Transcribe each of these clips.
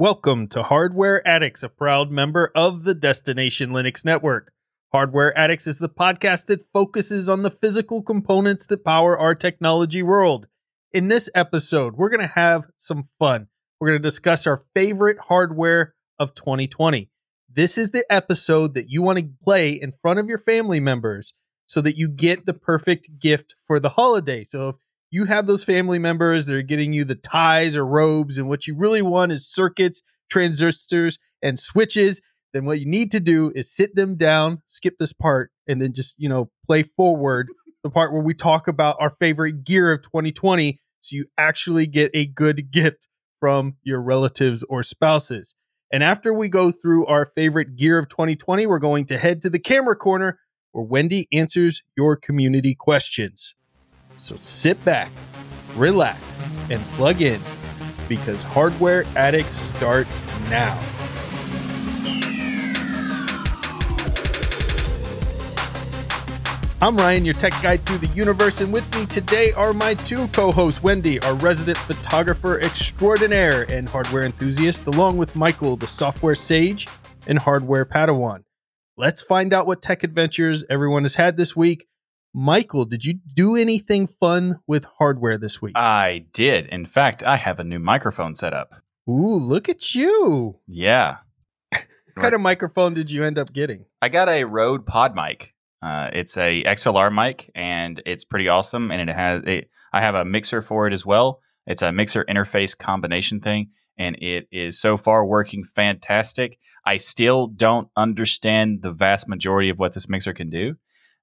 Welcome to Hardware Addicts, a proud member of the Destination Linux Network. Hardware Addicts is the podcast that focuses on the physical components that power our technology world. In this episode, we're going to have some fun. We're going to discuss our favorite hardware of 2020. This is the episode that you want to play in front of your family members so that you get the perfect gift for the holiday. So if you have those family members that are getting you the ties or robes, and what you really want is circuits, transistors, and switches, then what you need to do is sit them down, skip this part, and then just, you know, play forward the part where we talk about our favorite gear of 2020 so you actually get a good gift from your relatives or spouses. And after we go through our favorite gear of 2020, we're going to head to the camera corner where Wendy answers your community questions. So sit back, relax, and plug in because Hardware Addict starts now. I'm Ryan, your tech guide through the universe, and with me today are my two co hosts Wendy, our resident photographer extraordinaire and hardware enthusiast, along with Michael, the software sage and hardware padawan. Let's find out what tech adventures everyone has had this week. Michael, did you do anything fun with hardware this week? I did. In fact, I have a new microphone set up. Ooh, look at you. Yeah. What kind of microphone did you end up getting? I got a Rode PodMic. Uh, it's a XLR mic, and it's pretty awesome. And it has it, I have a mixer for it as well. It's a mixer interface combination thing, and it is so far working fantastic. I still don't understand the vast majority of what this mixer can do.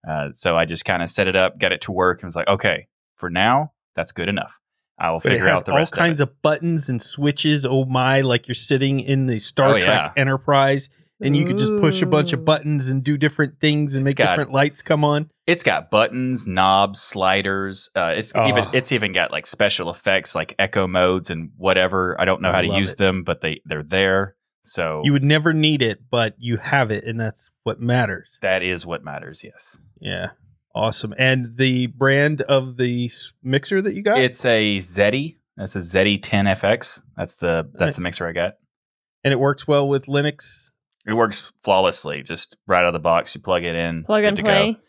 Uh, so I just kind of set it up, got it to work, and was like, okay, for now, that's good enough. I will But figure it has out the all rest kinds of of, buttons and switches. Oh my, like you're sitting in the Star Oh, Trek yeah. Enterprise and you can just push a bunch of buttons and do different things and It's make got- different lights come on. it. It's got buttons, knobs, sliders. Uh, it's even Oh. it's even got like special effects like echo modes and whatever. I don't know I how to use it. them, but they they're there. So You would never need it, but you have it, and that's what matters. that is what matters. Yes. Yeah. Awesome. And the brand of the mixer that you got? It's a ZEDi. That's a ZEDi 10FX. That's the that's Nice. the mixer I got. and it works well with Linux. It works flawlessly. Just right out of the box, you plug it in, Plug good and to play. Go.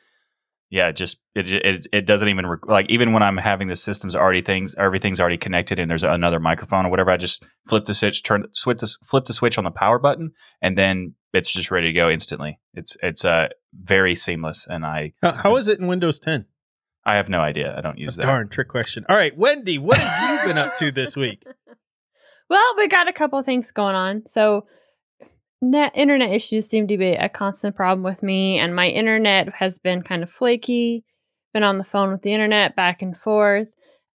Yeah, just it, it it doesn't even rec- like even when I'm having the systems already things everything's already connected and there's another microphone or whatever. I just flip the switch, turn switch the, flip the switch on the power button, and then it's just ready to go instantly. It's it's uh very seamless, and I How, how is it in Windows 10? I have no idea. I don't use that. Darn trick question. All right, Wendy, what have you been up to this week? Well, we got a couple things going on. So, net internet issues seem to be a constant problem with me, and my internet has been kind of flaky. Been on the phone with the internet back and forth,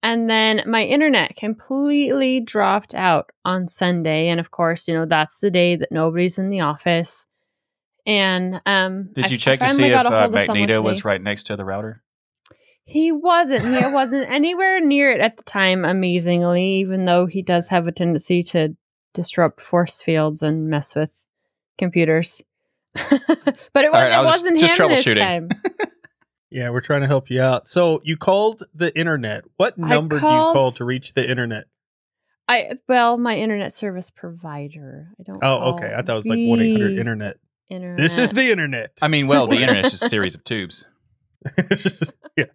and then my internet completely dropped out on Sunday. And of course, you know that's the day that nobody's in the office. And um, Did you I check to see if uh, hold of someone Magneto was right next to the router? He wasn't. He wasn't anywhere near it at the time, amazingly, even though he does have a tendency to disrupt force fields and mess with computers. but it, was, right, I it was wasn't just him this troubleshooting. time. Yeah, we're trying to help you out. So you called the internet. What I number do you call to reach the internet? I well, my internet service provider. I don't. Oh, okay. I thought it was like 1 800 internet. Internet. This is the internet. I mean, well, the internet's just a series of tubes. It's just- yeah.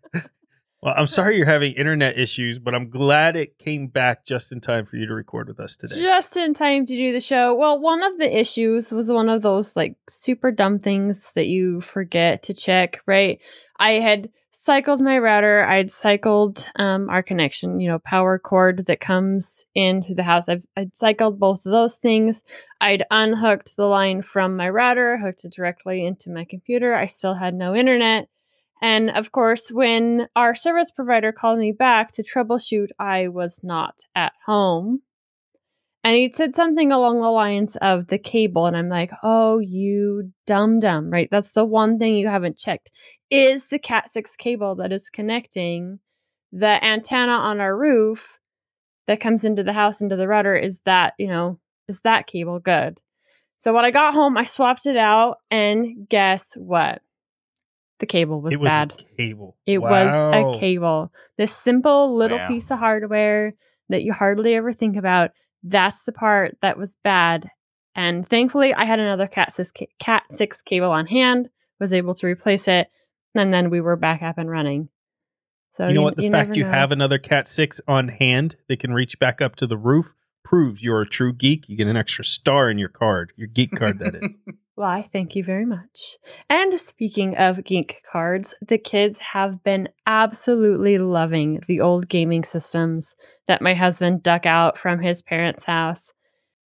Well, I'm sorry you're having internet issues, but I'm glad it came back just in time for you to record with us today. Just in time to do the show. Well, one of the issues was one of those like super dumb things that you forget to check, right? I had cycled my router, I'd cycled um, our connection, you know, power cord that comes into the house. I've, I'd cycled both of those things. I'd unhooked the line from my router, hooked it directly into my computer. I still had no internet. And of course, when our service provider called me back to troubleshoot, I was not at home. And he said something along the lines of the cable. And I'm like, oh, you dumb dumb, right? That's the one thing you haven't checked. Is the Cat 6 cable that is connecting the antenna on our roof that comes into the house into the router? Is that, you know, is that cable good? So when I got home, I swapped it out. And guess what? The cable was, it was bad. cable. It was a cable. This simple little Wow. piece of hardware that you hardly ever think about That's the part that was bad. And thankfully, I had another Cat 6, Cat 6 cable on hand, was able to replace it, and then we were back up and running. So you know what? The fact you know. have another Cat 6 on hand that can reach back up to the roof proves you're a true geek. You get an extra star in your card, your geek card, that is. Why, thank you very much. And speaking of geek cards, the kids have been absolutely loving the old gaming systems that my husband dug out from his parents' house.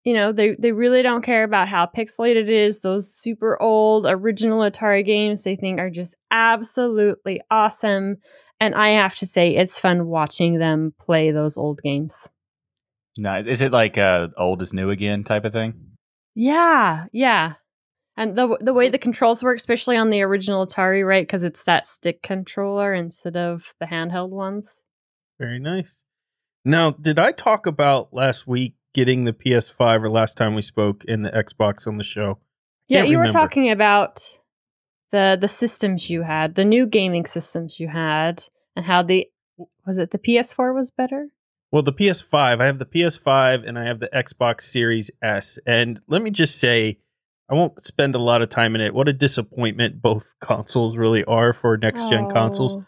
You know, they, they really don't care about how pixelated it is. Those super old original Atari games they think are just absolutely awesome. And I have to say, it's fun watching them play those old games. Nice. Is it like uh, old is new again type of thing? Yeah, yeah. And the the way the controls work, especially on the original Atari, right? Because it's that stick controller instead of the handheld ones. Very nice. Now, did I talk about last week getting the PS5 or last time we spoke in the Xbox on the show? Yeah, you were talking about the the systems you had, the new gaming systems you had, and how the was it the PS4 was better? Well, the PS5, I have the PS5 and I have the Xbox Series S. And let me just say, I won't spend a lot of time in it. What a disappointment both consoles really are for next gen consoles. Oh.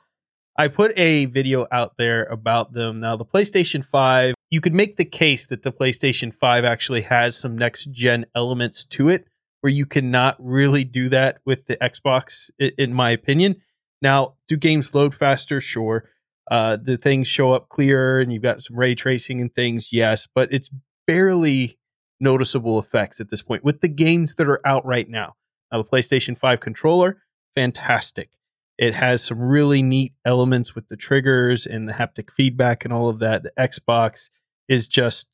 I put a video out there about them. Now, the PlayStation 5, you could make the case that the PlayStation 5 actually has some next gen elements to it where you cannot really do that with the Xbox, in my opinion. Now, do games load faster? Sure. Uh, do things show up clearer and you've got some ray tracing and things? Yes, but it's barely noticeable effects at this point with the games that are out right now. Now, the PlayStation 5 controller, fantastic. It has some really neat elements with the triggers and the haptic feedback and all of that. The Xbox is just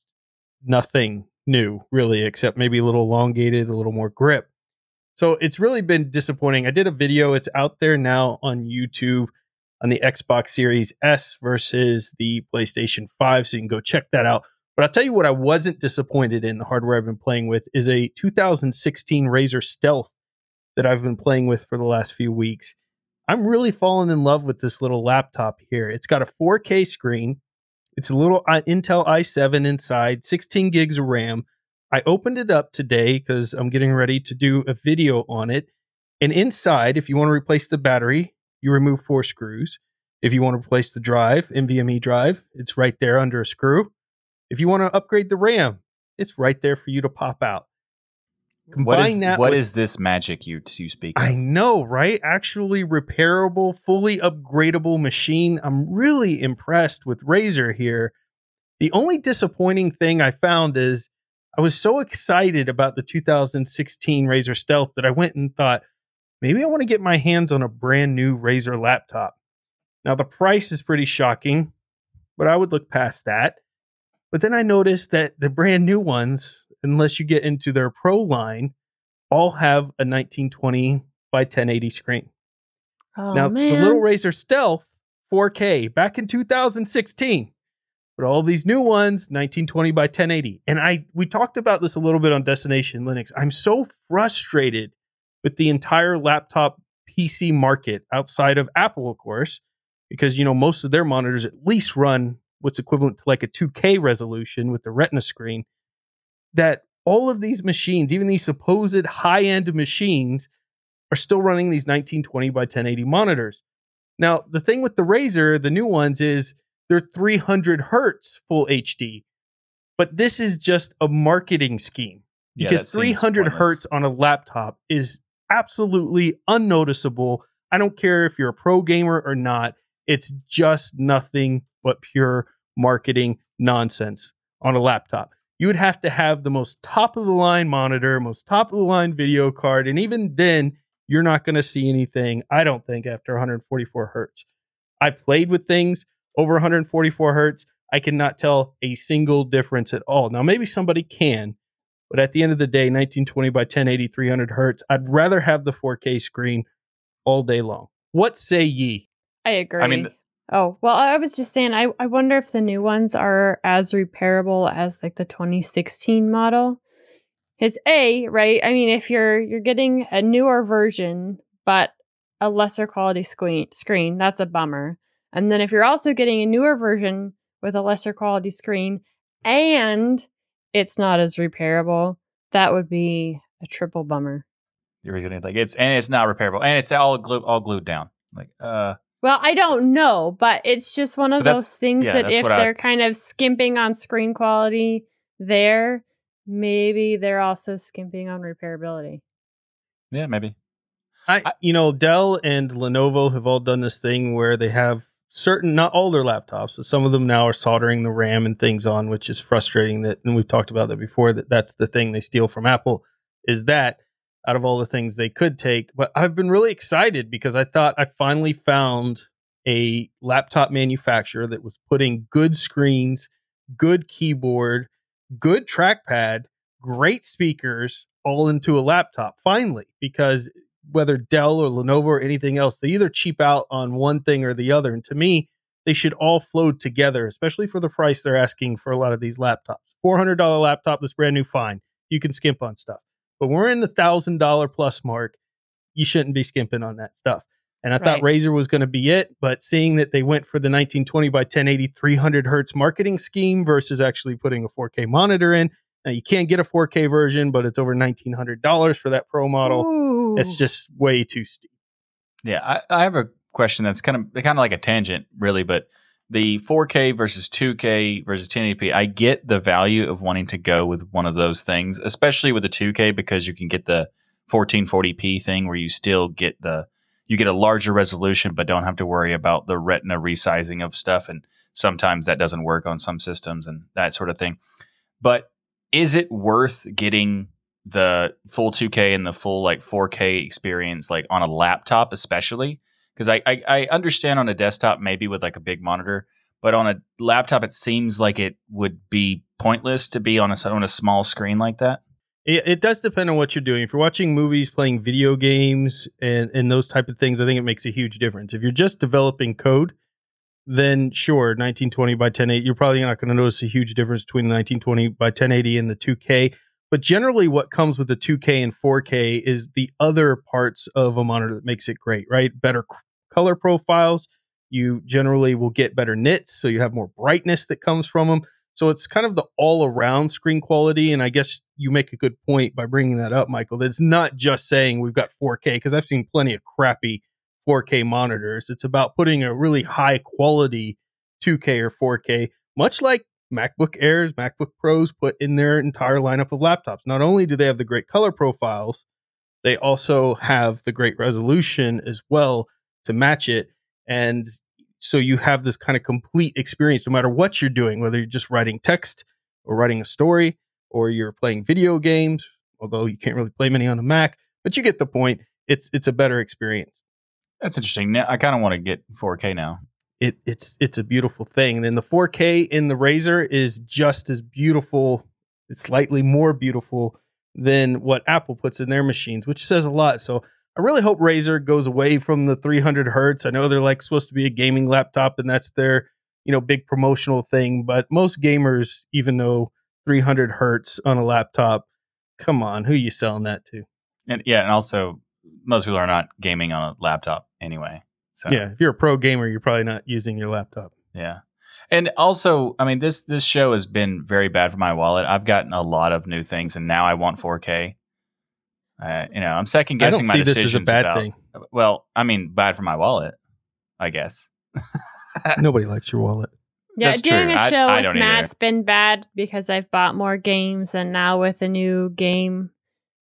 nothing new, really, except maybe a little elongated, a little more grip. So it's really been disappointing. I did a video, it's out there now on YouTube on the Xbox Series S versus the PlayStation 5. So you can go check that out. But I'll tell you what I wasn't disappointed in the hardware I've been playing with is a 2016 Razer Stealth that I've been playing with for the last few weeks. I'm really falling in love with this little laptop here. It's got a 4K screen. It's a little uh, Intel i7 inside, 16 gigs of RAM. I opened it up today because I'm getting ready to do a video on it. And inside, if you want to replace the battery, you remove four screws. If you want to replace the drive, NVMe drive, it's right there under a screw. If you want to upgrade the RAM, it's right there for you to pop out. What Combine is that what with- is this magic you you speak? I know, right? Actually repairable, fully upgradable machine. I'm really impressed with Razer here. The only disappointing thing I found is I was so excited about the 2016 Razer Stealth that I went and thought, maybe I want to get my hands on a brand new Razer laptop. Now, the price is pretty shocking, but I would look past that. But then I noticed that the brand new ones, unless you get into their Pro line, all have a 1920 by 1080 screen. Oh now, man. the little Razer Stealth 4K back in 2016, but all these new ones 1920 by 1080. And I we talked about this a little bit on Destination Linux. I'm so frustrated with the entire laptop PC market outside of Apple, of course, because you know most of their monitors at least run what's equivalent to like a 2K resolution with the Retina screen. That all of these machines, even these supposed high-end machines, are still running these 1920 by 1080 monitors. Now, the thing with the Razer, the new ones, is they're 300 hertz full HD. But this is just a marketing scheme because seems 300 hertz on a laptop is absolutely unnoticeable. I don't care if you're a pro gamer or not. It's just nothing but pure marketing nonsense on a laptop. You would have to have the most top of the line monitor, most top of the line video card, and even then, you're not going to see anything, I don't think, after 144 hertz. I've played with things over 144 hertz. I cannot tell a single difference at all. Now, maybe somebody can, but at the end of the day, 1920 by 1080, 300 hertz, I'd rather have the 4K screen all day long. What say ye? I agree. I mean, oh well, I was just saying. I I wonder if the new ones are as repairable as like the 2016 model. It's a right. I mean, if you're you're getting a newer version but a lesser quality screen, screen that's a bummer. And then if you're also getting a newer version with a lesser quality screen and it's not as repairable, that would be a triple bummer. You're gonna like it's and it's not repairable and it's all glued all glued down. Like uh Well, I don't know, but it's just one of those things yeah, that if they're kind of skimping on screen quality there, maybe they're also skimping on repairability. yeah maybe. I, I- you know, Dell and Lenovo have all done this thing where they have certain, not all their laptops, but some of them now are soldering the RAM and things on, which is frustrating. That, and we've talked about that before. That that's the thing they steal from Apple is that out of all the things they could take. But I've been really excited because I thought I finally found a laptop manufacturer that was putting good screens, good keyboard, good trackpad, great speakers all into a laptop finally because whether Dell or Lenovo or anything else, they either cheap out on one thing or the other. And to me, they should all flow together, especially for the price they're asking for a lot of these laptops. $400 laptop that's brand new, fine. You can skimp on stuff. But we're in the $1,000 plus mark. You shouldn't be skimping on that stuff. And I thought Right. Razer was going to be it, but seeing that they went for the 1920 by 1080 300 hertz marketing scheme versus actually putting a 4K monitor in, now you can't get a 4K version, but it's over $1,900 for that pro model. Ooh. It's just way too steep. Yeah, I, I have a question that's kind of kind of like a tangent, really, but the 4K versus 2K versus 1080p, I get the value of wanting to go with one of those things, especially with the 2K because you can get the 1440p thing where you still get the you get a larger resolution but don't have to worry about the retina resizing of stuff and sometimes that doesn't work on some systems and that sort of thing. But is it worth getting the full 2K and the full like 4K experience like on a laptop especially? Because I, I I understand on a desktop maybe with like a big monitor, but on a laptop it seems like it would be pointless to be on a on a small screen like that. It, it does depend on what you're doing. If you're watching movies, playing video games, and, and those type of things, I think it makes a huge difference. If you're just developing code, then sure, 1920 by 1080, you're probably not going to notice a huge difference between the 1920 by 1080 and the 2K. But generally, what comes with the 2K and 4K is the other parts of a monitor that makes it great, right? Better color profiles. You generally will get better nits, so you have more brightness that comes from them. So it's kind of the all around screen quality. And I guess you make a good point by bringing that up, Michael. That it's not just saying we've got 4K, because I've seen plenty of crappy 4K monitors. It's about putting a really high quality 2K or 4K, much like MacBook Airs, MacBook Pros put in their entire lineup of laptops. Not only do they have the great color profiles, they also have the great resolution as well to match it. And so you have this kind of complete experience no matter what you're doing, whether you're just writing text or writing a story or you're playing video games, although you can't really play many on the Mac, but you get the point. It's it's a better experience. That's interesting. Now, I kind of want to get 4K now. It it's it's a beautiful thing. And then the 4K in the Razer is just as beautiful, it's slightly more beautiful than what Apple puts in their machines, which says a lot. So I really hope Razer goes away from the 300 hertz. I know they're like supposed to be a gaming laptop, and that's their you know big promotional thing. But most gamers, even though 300 hertz on a laptop, come on, who are you selling that to? And yeah, and also most people are not gaming on a laptop anyway. So Yeah, if you're a pro gamer, you're probably not using your laptop. Yeah. And also, I mean, this this show has been very bad for my wallet. I've gotten a lot of new things, and now I want 4K. Uh, you know, I'm second I guessing don't my see this as a bad about. thing. Well, I mean, bad for my wallet, I guess. Nobody likes your wallet. Yeah, That's doing true. a I- show I with don't either. Matt's been bad because I've bought more games, and now with a new game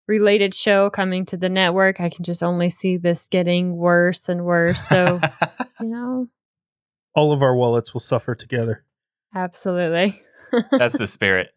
related show coming to the network, I can just only see this getting worse and worse. So, you know, All of our wallets will suffer together. absolutely. That's the spirit.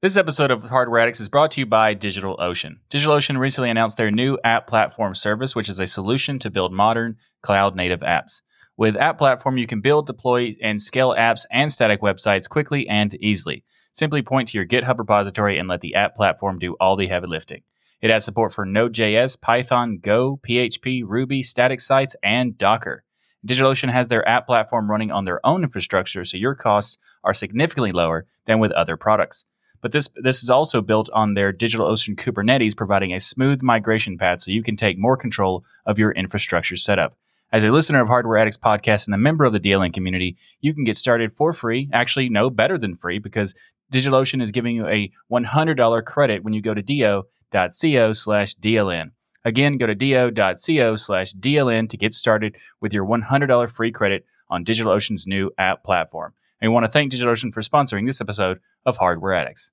This episode of Hardware Addicts is brought to you by DigitalOcean. DigitalOcean recently announced their new app platform service, which is a solution to build modern cloud native apps. With App Platform, you can build, deploy, and scale apps and static websites quickly and easily. Simply point to your GitHub repository and let the app platform do all the heavy lifting. It has support for Node.js, Python, Go, PHP, Ruby, static sites, and Docker. DigitalOcean has their app platform running on their own infrastructure, so your costs are significantly lower than with other products. But this this is also built on their DigitalOcean Kubernetes, providing a smooth migration path so you can take more control of your infrastructure setup. As a listener of Hardware Addicts podcast and a member of the DLN community, you can get started for free. Actually, no, better than free because DigitalOcean is giving you a $100 credit when you go to do.co slash DLN. Again, go to do.co slash DLN to get started with your $100 free credit on DigitalOcean's new app platform. And we want to thank DigitalOcean for sponsoring this episode of Hardware Addicts.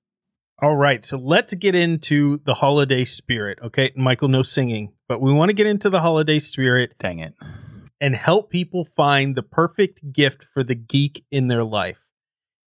All right, so let's get into the holiday spirit. Okay, Michael, no singing, but we want to get into the holiday spirit. Dang it. And help people find the perfect gift for the geek in their life.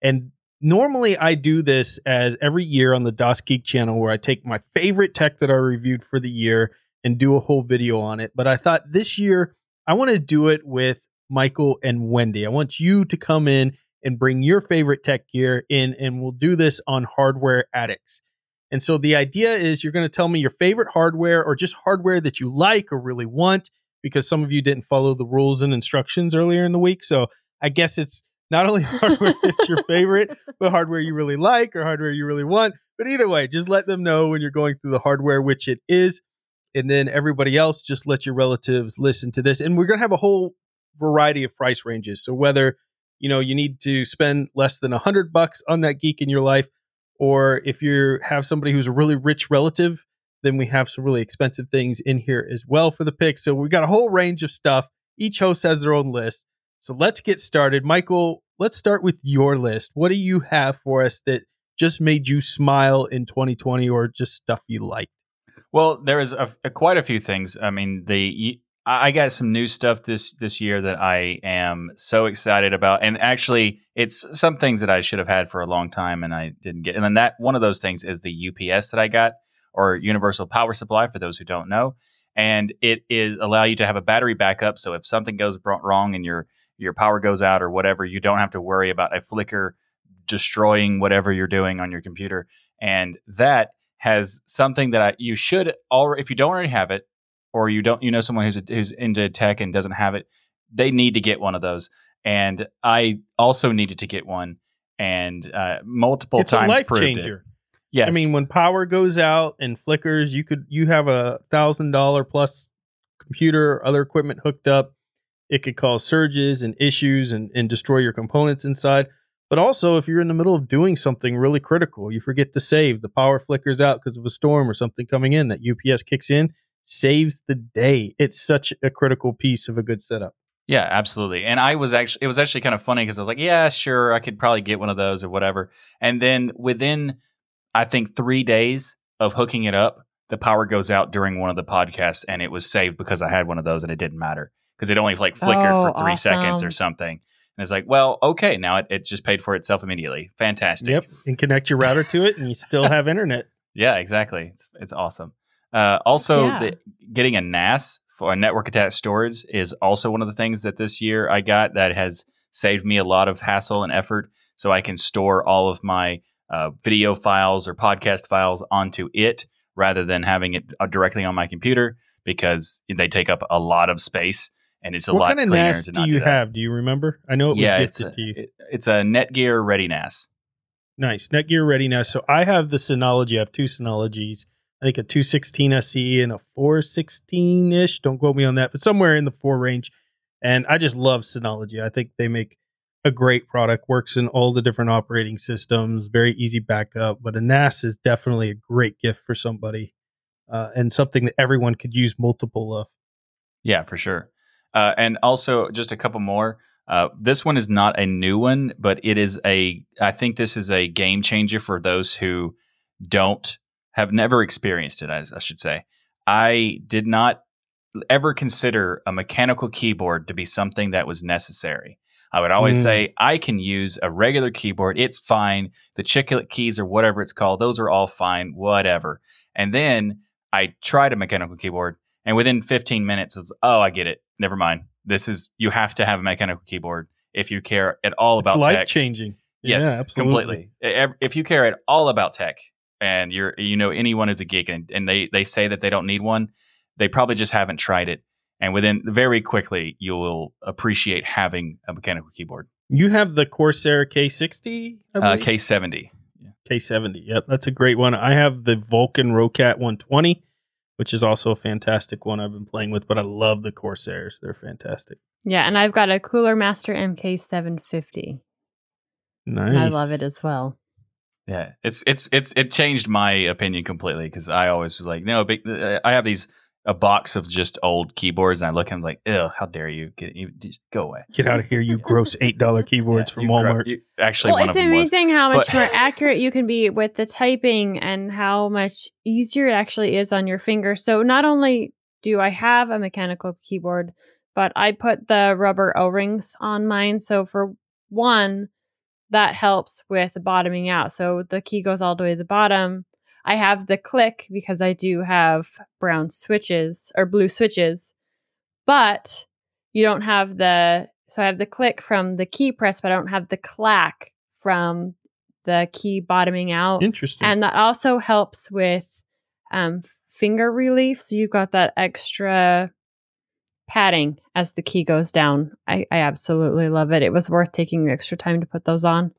And normally I do this as every year on the DasGeek channel where I take my favorite tech that I reviewed for the year and do a whole video on it. But I thought this year I want to do it with Michael and Wendy. I want you to come in and bring your favorite tech gear in, and we'll do this on Hardware Addicts. And so the idea is you're going to tell me your favorite hardware or just hardware that you like or really want, because some of you didn't follow the rules and instructions earlier in the week. So I guess it's not only hardware that's your favorite, but hardware you really like or hardware you really want. But either way, just let them know when you're going through the hardware, which it is. And then everybody else, just let your relatives listen to this. And we're going to have a whole variety of price ranges. So whether you know you need to spend less than a hundred bucks on that geek in your life, or if you have somebody who's a really rich relative, then we have some really expensive things in here as well for the picks. So we've got a whole range of stuff. Each host has their own list. So let's get started. Michael, let's start with your list. What do you have for us that just made you smile in 2020 or just stuff you liked? Well, there is a, a, quite a few things. I mean, the I got some new stuff this this year that I am so excited about, and actually, it's some things that I should have had for a long time and I didn't get. And then that one of those things is the UPS that I got, or Universal Power Supply, for those who don't know, and it is allow you to have a battery backup. So if something goes wrong and your your power goes out or whatever, you don't have to worry about a flicker destroying whatever you're doing on your computer. And that has something that I, you should already, if you don't already have it, or you don't you know someone who's who's into tech and doesn't have it, they need to get one of those. And I also needed to get one, and uh, multiple it's times a life changer. it. Yes, I mean, when power goes out and flickers, you could you have a thousand dollar plus computer or other equipment hooked up. It could cause surges and issues and, and destroy your components inside. But also, if you're in the middle of doing something really critical, you forget to save, the power flickers out because of a storm or something coming in, that UPS kicks in, saves the day. It's such a critical piece of a good setup. Yeah, absolutely. And I was actually, it was actually kind of funny because I was like, yeah, sure, I could probably get one of those or whatever. And then within, I think, three days of hooking it up, the power goes out during one of the podcasts and it was saved because I had one of those and it didn't matter because it only like flickered Oh, for three seconds or something. And it's like, well, okay, now it, it just paid for itself immediately. Fantastic. Yep. And connect your router to it, and you still have internet. Yeah, exactly. It's it's awesome. Uh, also, Yeah. the, getting a NAS for a network attached storage is also one of the things that this year I got that has saved me a lot of hassle and effort. So I can store all of my uh, video files or podcast files onto it rather than having it uh, directly on my computer because they take up a lot of space and it's a what lot kind of cleaner NAS to do not you that. have? Do you remember? I know it was yeah, it's gifted a, to you. it- it's a Netgear ReadyNAS. Nice. Netgear ReadyNAS. So I have the Synology. I have two Synologies. I think a 216 SE and a 416 ish. Don't quote me on that, but somewhere in the four range. And I just love Synology. I think they make a great product, works in all the different operating systems, very easy backup. But a NAS is definitely a great gift for somebody uh, and something that everyone could use multiple of. Yeah, for sure. Uh, and also, just a couple more. Uh, this one is not a new one, but it is a. I think this is a game changer for those who don't have never experienced it. I, I should say. I did not ever consider a mechanical keyboard to be something that was necessary. I would always Mm. say I can use a regular keyboard. It's fine. The chiclet keys or whatever it's called, those are all fine. Whatever. And then I tried a mechanical keyboard and within 15 minutes, it was, oh, I get it. Never mind. This is, you have to have a mechanical keyboard if you care at all It's about life tech. changing. Yes, yeah, absolutely. completely. If you care at all about tech and you're, you know, anyone who's a geek and, and they, they say that they don't need one, they probably just haven't tried it. And within very quickly, you will appreciate having a mechanical keyboard. You have the Corsair K60, Uh. K70. K70. Yep, that's a great one. I have the Vulcan Roccat 120, which is also a fantastic one I've been playing with, but I love the Corsairs. They're fantastic. Yeah, and I've got a Cooler Master MK750. Nice. I love it as well. Yeah, it's it's it's it changed my opinion completely because I always was like, no, big, uh, I have these a box of just old keyboards, and I look and I'm like, ew, how dare you get you just go away. Get out of here, you gross eight dollar keyboards Yeah, from you gro- Walmart. you- actually, well, one it's of them was. amazing how much But- more accurate you can be with the typing and how much easier it actually is on your finger. So not only do I have a mechanical keyboard, but I put the rubber O-rings on mine. So for one, that helps with bottoming out. So the key goes all the way to the bottom. I have the click because I do have brown switches or blue switches, but you don't have the so I have the click from the key press, but I don't have the clack from the key bottoming out. Interesting. And that also helps with um, finger relief. So you've got that extra padding as the key goes down. I, I absolutely love it. It was worth taking the extra time to put those on.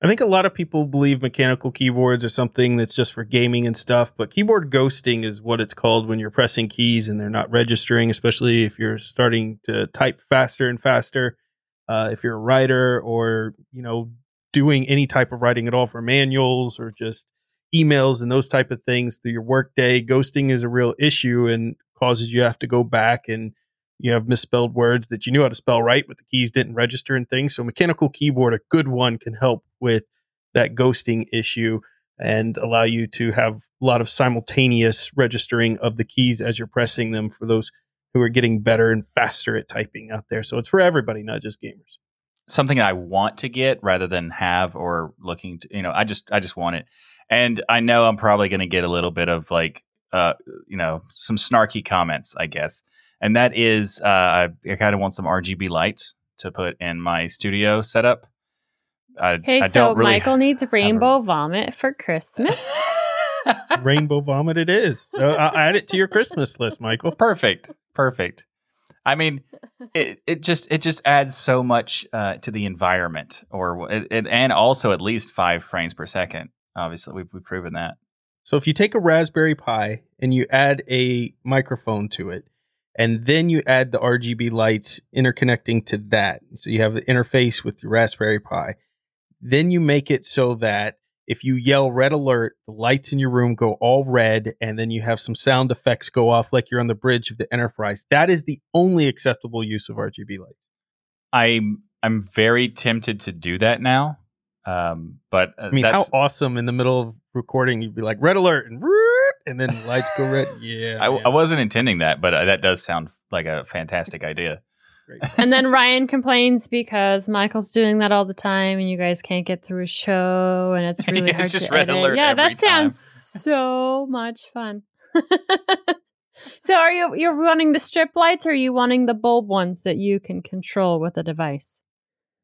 I think a lot of people believe mechanical keyboards are something that's just for gaming and stuff, but keyboard ghosting is what it's called when you're pressing keys and they're not registering, especially if you're starting to type faster and faster. Uh, if you're a writer or, you know, doing any type of writing at all for manuals or just emails and those type of things through your workday, ghosting is a real issue and causes you have to go back and you have misspelled words that you knew how to spell right, but the keys didn't register and things. So mechanical keyboard, a good one, can help with that ghosting issue and allow you to have a lot of simultaneous registering of the keys as you're pressing them for those who are getting better and faster at typing out there. So it's for everybody, not just gamers. something I want to get rather than have or looking to, you know, I just, I just want it. And I know I'm probably going to get a little bit of like, uh, you know, some snarky comments, I guess. And that is, uh, I, I kind of want some RGB lights to put in my studio setup. I, Okay, I so don't really Michael needs rainbow vomit for Christmas. Rainbow Vomit it is. Uh, I'll add it to your Christmas list, Michael. perfect, perfect. I mean, it, it just it just adds so much uh, to the environment, or it, it, and also at least five frames per second. Obviously, we've, we've proven that. So if you take a Raspberry Pi and you add a microphone to it, and then you add the RGB lights interconnecting to that, so you have the interface with your Raspberry Pi, then you make it so that if you yell red alert, the lights in your room go all red, and then you have some sound effects go off like you're on the bridge of the Enterprise. That is the only acceptable use of RGB lights. I'm I'm very tempted to do that now, um, but uh, I mean, that's how awesome in the middle of recording you'd be like red alert and and then lights go red. Yeah, I. I wasn't intending that, but uh, that does sound like a fantastic idea. Great. and then Ryan complains because Michael's doing that all the time and you guys can't get through a show and it's really It's hard just to red edit. alert yeah, every that sounds so much fun. so are you you're wanting the strip lights or are you wanting the bulb ones that you can control with a device?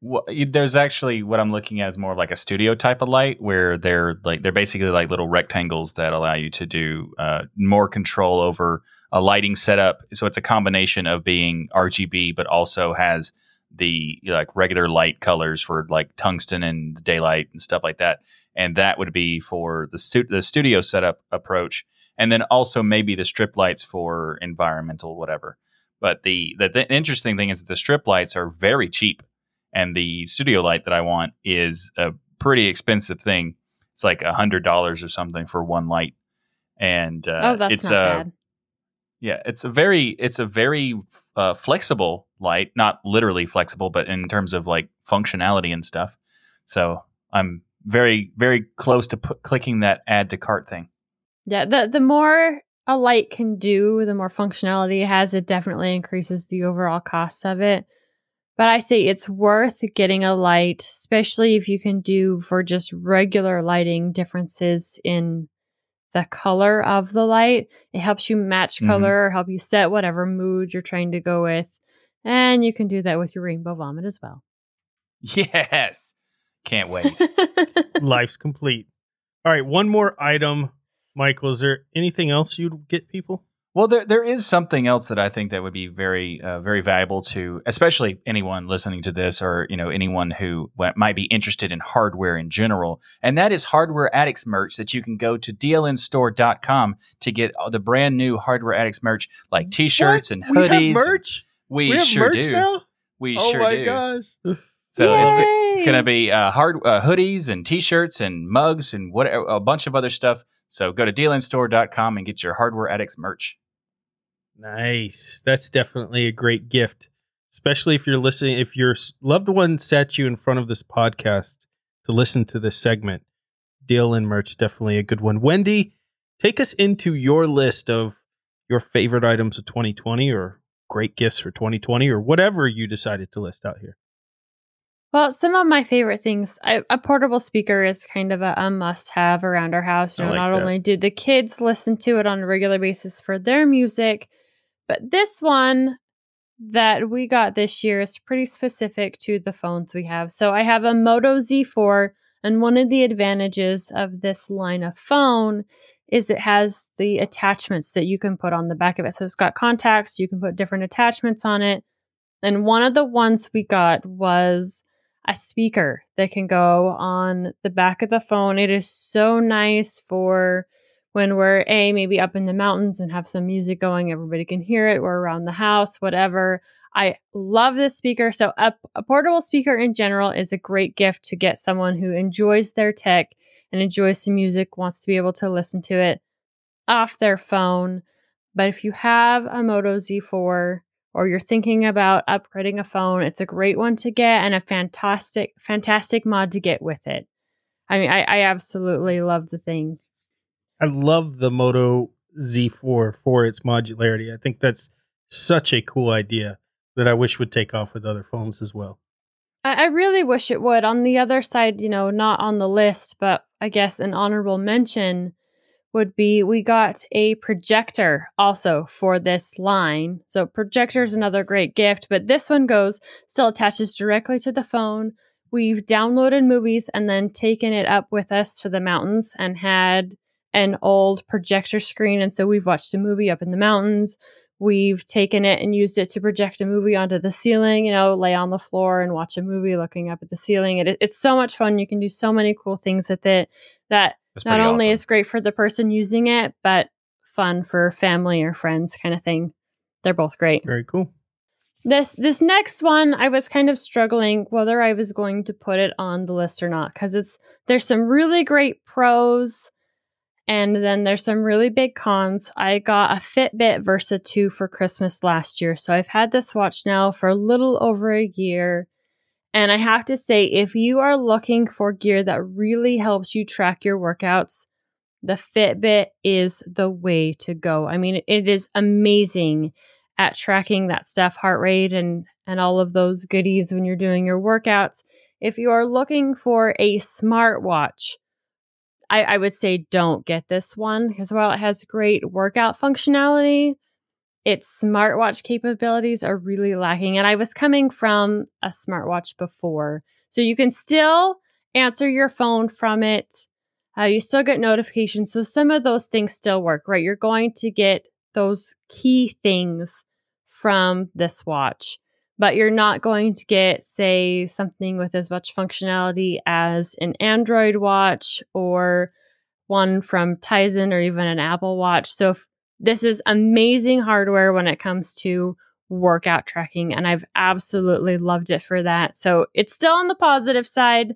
Well, there's actually what I'm looking at is more of like a studio type of light, where they're like they're basically like little rectangles that allow you to do uh, more control over a lighting setup. So it's a combination of being RGB, but also has the like regular light colors for like tungsten and daylight and stuff like that. And that would be for the stu- the studio setup approach, and then also maybe the strip lights for environmental whatever. But the the, the interesting thing is that the strip lights are very cheap and the studio light that I want is a pretty expensive thing. It's like a hundred dollars or something for one light, and uh, oh, that's it's not a bad. yeah, it's a very it's a very uh, flexible light, not literally flexible, but in terms of like functionality and stuff. So I'm very very close to clicking that add to cart thing. Yeah, the the more a light can do, the more functionality it has, it definitely increases the overall cost of it. But I say it's worth getting a light, especially if you can do for just regular lighting differences in the color of the light. It helps you match Mhm. color, help you set whatever mood you're trying to go with. And you can do that with your rainbow vomit as well. Yes, can't wait. life's complete. All right, one more item, Michael. Is there anything else you'd get people? Well, there there is something else that I think that would be very uh, very valuable to, especially anyone listening to this, or you know anyone who might be interested in hardware in general, and that is Hardware Addicts merch that you can go to dlnstore.com to get the brand new Hardware Addicts merch like T-shirts What? and We have hoodies. merch. We, We have sure merch do. now. We oh sure my do. gosh! So it's! It's going to be uh, hard uh, hoodies and t-shirts and mugs and what a bunch of other stuff. So go to dlnstore.com and get your Hardware Addicts merch. Nice. That's definitely a great gift, especially if you're listening. If your loved one sat you in front of this podcast to listen to this segment, DLN merch definitely a good one. Wendy, take us into your list of your favorite items of 2020 or great gifts for 2020 or whatever you decided to list out here. Well, some of my favorite things, I, a portable speaker is kind of a, a must have around our house. You know, like not that. only do the kids listen to it on a regular basis for their music, but this one that we got this year is pretty specific to the phones we have. So I have a Moto Z4, and one of the advantages of this line of phone is it has the attachments that you can put on the back of it. So it's got contacts, you can put different attachments on it. And one of the ones we got was a speaker that can go on the back of the phone. It is so nice for when we're a maybe up in the mountains and have some music going, everybody can hear it. We're around the house, whatever. I love this speaker. So a, a portable speaker in general is a great gift to get someone who enjoys their tech and enjoys some music, wants to be able to listen to it off their phone. But if you have a Moto Z4 or you're thinking about upgrading a phone, it's a great one to get and a fantastic, fantastic mod to get with it. I mean, I, I absolutely love the thing. I love the Moto Z4 for its modularity. I think that's such a cool idea that I wish would take off with other phones as well. I, I really wish it would. On the other side, you know, not on the list, but I guess an honorable mention would be we got a projector also for this line. So projector is another great gift, but this one goes still attaches directly to the phone. We've downloaded movies and then taken it up with us to the mountains and had an old projector screen and so we've watched a movie up in the mountains. We've taken it and used it to project a movie onto the ceiling, you know, lay on the floor and watch a movie looking up at the ceiling. It, it's so much fun. You can do so many cool things with it that not only awesome. is great for the person using it, but fun for family or friends kind of thing. They're both great. Very cool. This this next one I was kind of struggling whether I was going to put it on the list or not cuz it's there's some really great pros and then there's some really big cons. I got a Fitbit Versa 2 for Christmas last year. So I've had this watch now for a little over a year. And I have to say, if you are looking for gear that really helps you track your workouts, the Fitbit is the way to go. I mean, it is amazing at tracking that stuff, heart rate, and, and all of those goodies when you're doing your workouts. If you are looking for a smartwatch, I, I would say don't get this one because while it has great workout functionality, its smartwatch capabilities are really lacking. And I was coming from a smartwatch before. So you can still answer your phone from it. Uh, you still get notifications. So some of those things still work, right? You're going to get those key things from this watch, but you're not going to get, say, something with as much functionality as an Android watch or one from Tizen or even an Apple Watch. So if this is amazing hardware when it comes to workout tracking, and I've absolutely loved it for that. So it's still on the positive side,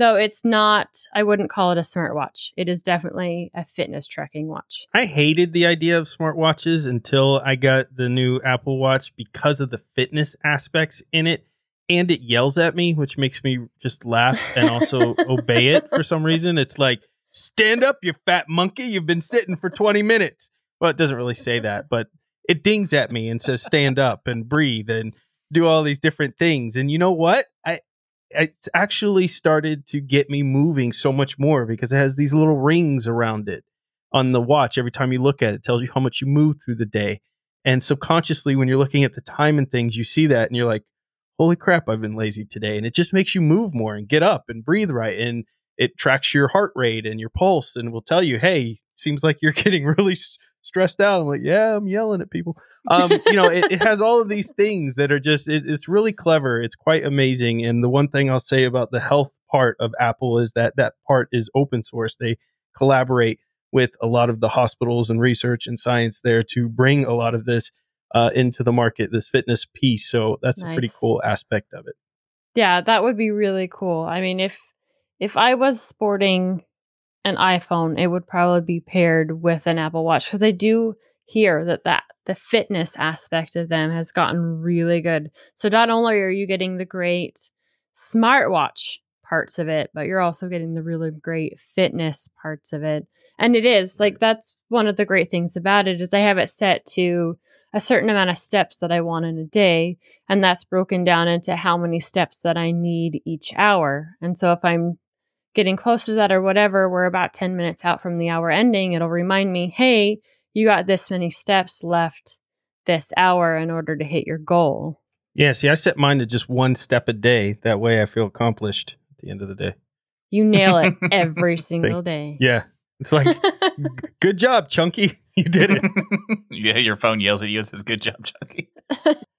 though it's not, I wouldn't call it a smartwatch. It is definitely a fitness tracking watch. I hated the idea of smartwatches until I got the new Apple Watch because of the fitness aspects in it. And it yells at me, which makes me just laugh and also obey it for some reason. It's like, stand up, you fat monkey. You've been sitting for 20 minutes. Well, it doesn't really say that, but it dings at me and says stand up and breathe and do all these different things. And you know what? I it's actually started to get me moving so much more because it has these little rings around it on the watch. Every time you look at it, it tells you how much you move through the day. And subconsciously, when you're looking at the time and things, you see that and you're like, holy crap, I've been lazy today. And it just makes you move more and get up and breathe right. And it tracks your heart rate and your pulse and will tell you, hey, seems like you're getting really stressed out. I'm like, yeah, I'm yelling at people. Um, you know, it, it, has all of these things that are just, it, it's really clever. It's quite amazing. And the one thing I'll say about the health part of Apple is that that part is open source. They collaborate with a lot of the hospitals and research and science there to bring a lot of this uh, into the market, this fitness piece. So that's nice. a pretty cool aspect of it. Yeah, that would be really cool. I mean, if if I was sporting an iPhone, it would probably be paired with an Apple Watch because I do hear that that the fitness aspect of them has gotten really good. So not only are you getting the great smartwatch parts of it, but you're also getting the really great fitness parts of it. And it is like that's one of the great things about it is I have it set to a certain amount of steps that I want in a day, and that's broken down into how many steps that I need each hour. And so if I'm getting close to that or whatever, we're about 10 minutes out from the hour ending, it'll remind me, hey, you got this many steps left this hour in order to hit your goal. Yeah, see, I set mine to just one step a day. That way I feel accomplished at the end of the day. You nail it every single day. Yeah. It's like, good job, Chunky. You did it. yeah, your phone yells at you and says, Good job, Chunky.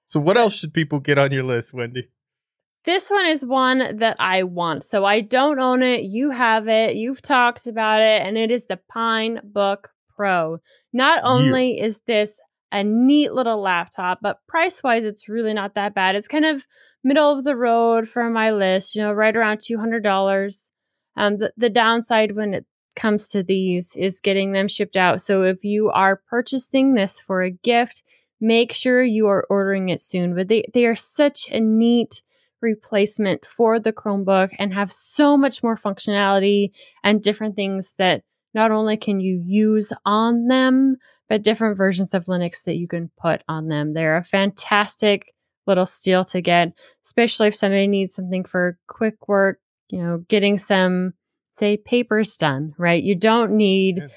so, what else should people get on your list, Wendy? This one is one that I want. So, I don't own it. You have it. You've talked about it, and it is the Pinebook Pro. Not only yeah. is this a neat little laptop, but price wise, it's really not that bad. It's kind of middle of the road for my list, you know, right around $200. Um, the, the downside when it comes to these is getting them shipped out. So if you are purchasing this for a gift, make sure you are ordering it soon. But they, they are such a neat replacement for the Chromebook and have so much more functionality and different things that not only can you use on them, but different versions of Linux that you can put on them. They're a fantastic little steal to get, especially if somebody needs something for quick work, you know, getting some, say, papers done, right? You don't need yeah.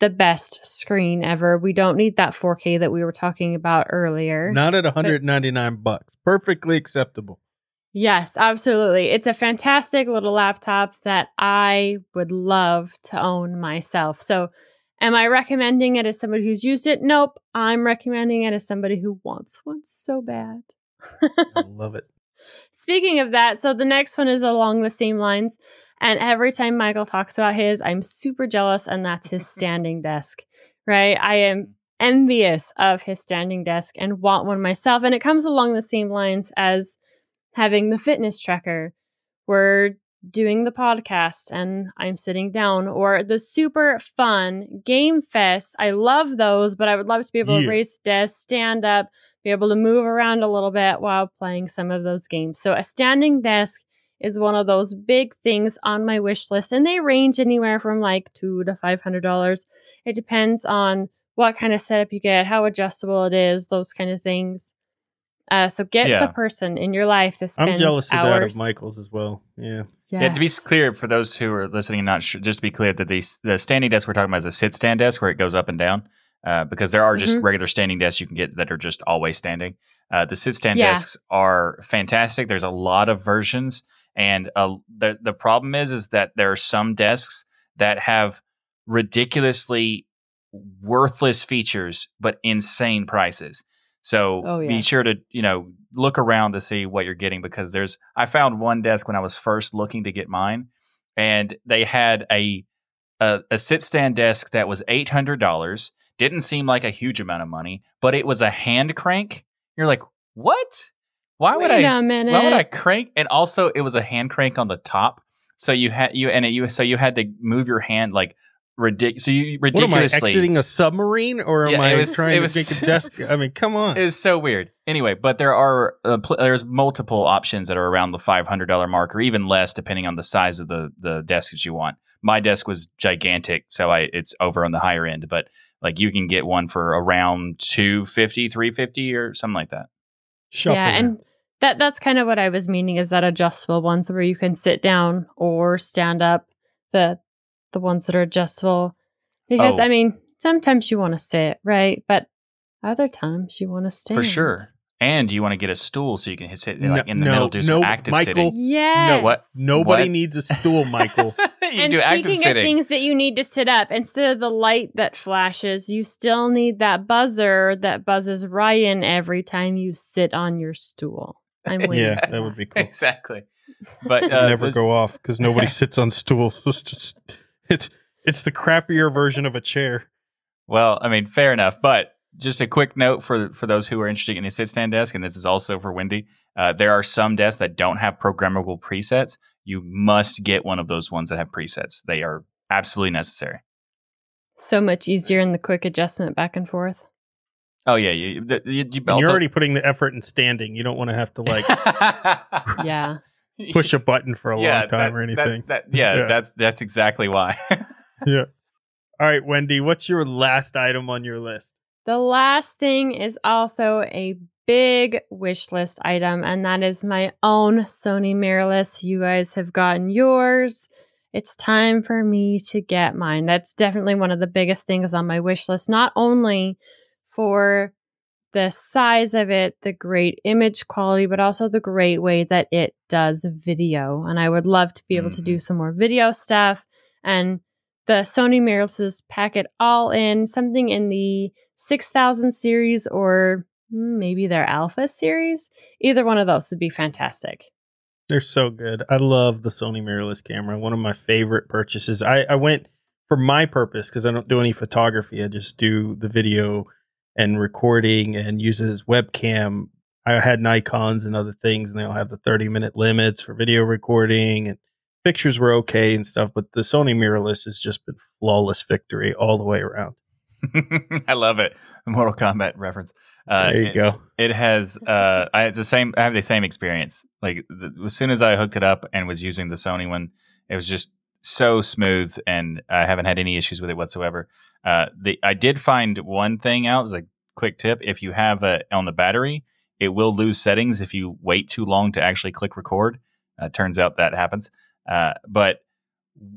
the best screen ever. We don't need that 4K that we were talking about earlier. Not at 199 but, bucks. Perfectly acceptable. Yes, absolutely. It's a fantastic little laptop that I would love to own myself. So, am I recommending it as somebody who's used it? Nope. I'm recommending it as somebody who wants one so bad. I love it. Speaking of that, so the next one is along the same lines. And every time Michael talks about his, I'm super jealous, and that's his standing desk, right? I am mm. envious of his standing desk and want one myself. And it comes along the same lines as having the fitness tracker. We're doing the podcast and I'm sitting down, or the super fun game fest. I love those, but I would love to be able yeah. to raise the desk, stand up, be able to move around a little bit while playing some of those games. So a standing desk is one of those big things on my wish list, and they range anywhere from like two to five hundred dollars. It depends on what kind of setup you get, how adjustable it is, those kind of things. Uh, so get yeah. the person in your life that spends I'm jealous hours. of that of Michael's as well. Yeah. Yes. Yeah. To be clear, for those who are listening and not sure, just to be clear that the the standing desk we're talking about is a sit stand desk where it goes up and down. Uh, because there are just mm-hmm. regular standing desks you can get that are just always standing. Uh, the sit stand yeah. desks are fantastic. There's a lot of versions, and uh, the the problem is is that there are some desks that have ridiculously worthless features but insane prices. So oh, yes. be sure to, you know, look around to see what you're getting because there's I found one desk when I was first looking to get mine and they had a a, a sit stand desk that was $800. Didn't seem like a huge amount of money, but it was a hand crank. You're like, "What? Why would Wait I Why would I crank?" And also it was a hand crank on the top. So you had you and it, you so you had to move your hand like ridiculous. So you ridiculously what, am I exiting a submarine, or am yeah, I was, trying was, to make a desk? I mean, come on. It's so weird. Anyway, but there are uh, pl- there's multiple options that are around the five hundred dollar mark, or even less, depending on the size of the the desk that you want. My desk was gigantic, so I it's over on the higher end. But like you can get one for around 250 350 or something like that. Shop yeah, around. and that that's kind of what I was meaning is that adjustable ones where you can sit down or stand up. The the ones that are adjustable. Because, oh. I mean, sometimes you want to sit, right? But other times you want to stand. For sure. And you want to get a stool so you can sit like in the no, middle, do some no, active Michael, sitting. Yes. No, what? Nobody what? needs a stool, Michael. you and do speaking of sitting. things that you need to sit up, instead of the light that flashes, you still need that buzzer that buzzes Ryan every time you sit on your stool. I'm with Yeah, that would be cool. Exactly. But uh, never go off because nobody sits on stools. It's just it's it's the crappier version of a chair. Well, I mean, fair enough, but just a quick note for for those who are interested in a sit stand desk, and this is also for Wendy. Uh, there are some desks that don't have programmable presets. You must get one of those ones that have presets. They are absolutely necessary. So much easier in the quick adjustment back and forth. Oh yeah, you, you, you and you're already putting the effort in standing. You don't want to have to like yeah push a button for a yeah, long time that, or anything. That, that, yeah, yeah, that's that's exactly why. yeah. All right, Wendy, what's your last item on your list? The last thing is also a big wish list item, and that is my own Sony mirrorless. You guys have gotten yours. It's time for me to get mine. That's definitely one of the biggest things on my wish list, not only for the size of it, the great image quality, but also the great way that it does video. And I would love to be able mm-hmm. to do mm-hmm. some more video stuff. And the Sony mirrorless pack it all in, something in the 6000 series or maybe their Alpha series. Either one of those would be fantastic. They're so good. I love the Sony mirrorless camera. One of my favorite purchases. I, I went for my purpose because I don't do any photography. I just do the video and recording and uses webcam. I had Nikons and other things, and they all have the 30 minute limits for video recording, and pictures were okay and stuff. But the Sony mirrorless has just been flawless victory all the way around. I love it. Mortal Kombat reference. Uh, there you it, go. It has. Uh, I it's the same. I have the same experience. Like the, as soon as I hooked it up and was using the Sony one, it was just so smooth, and I haven't had any issues with it whatsoever. Uh, the I did find one thing out. As a quick tip: if you have a on the battery, it will lose settings if you wait too long to actually click record. Uh, turns out that happens. Uh, but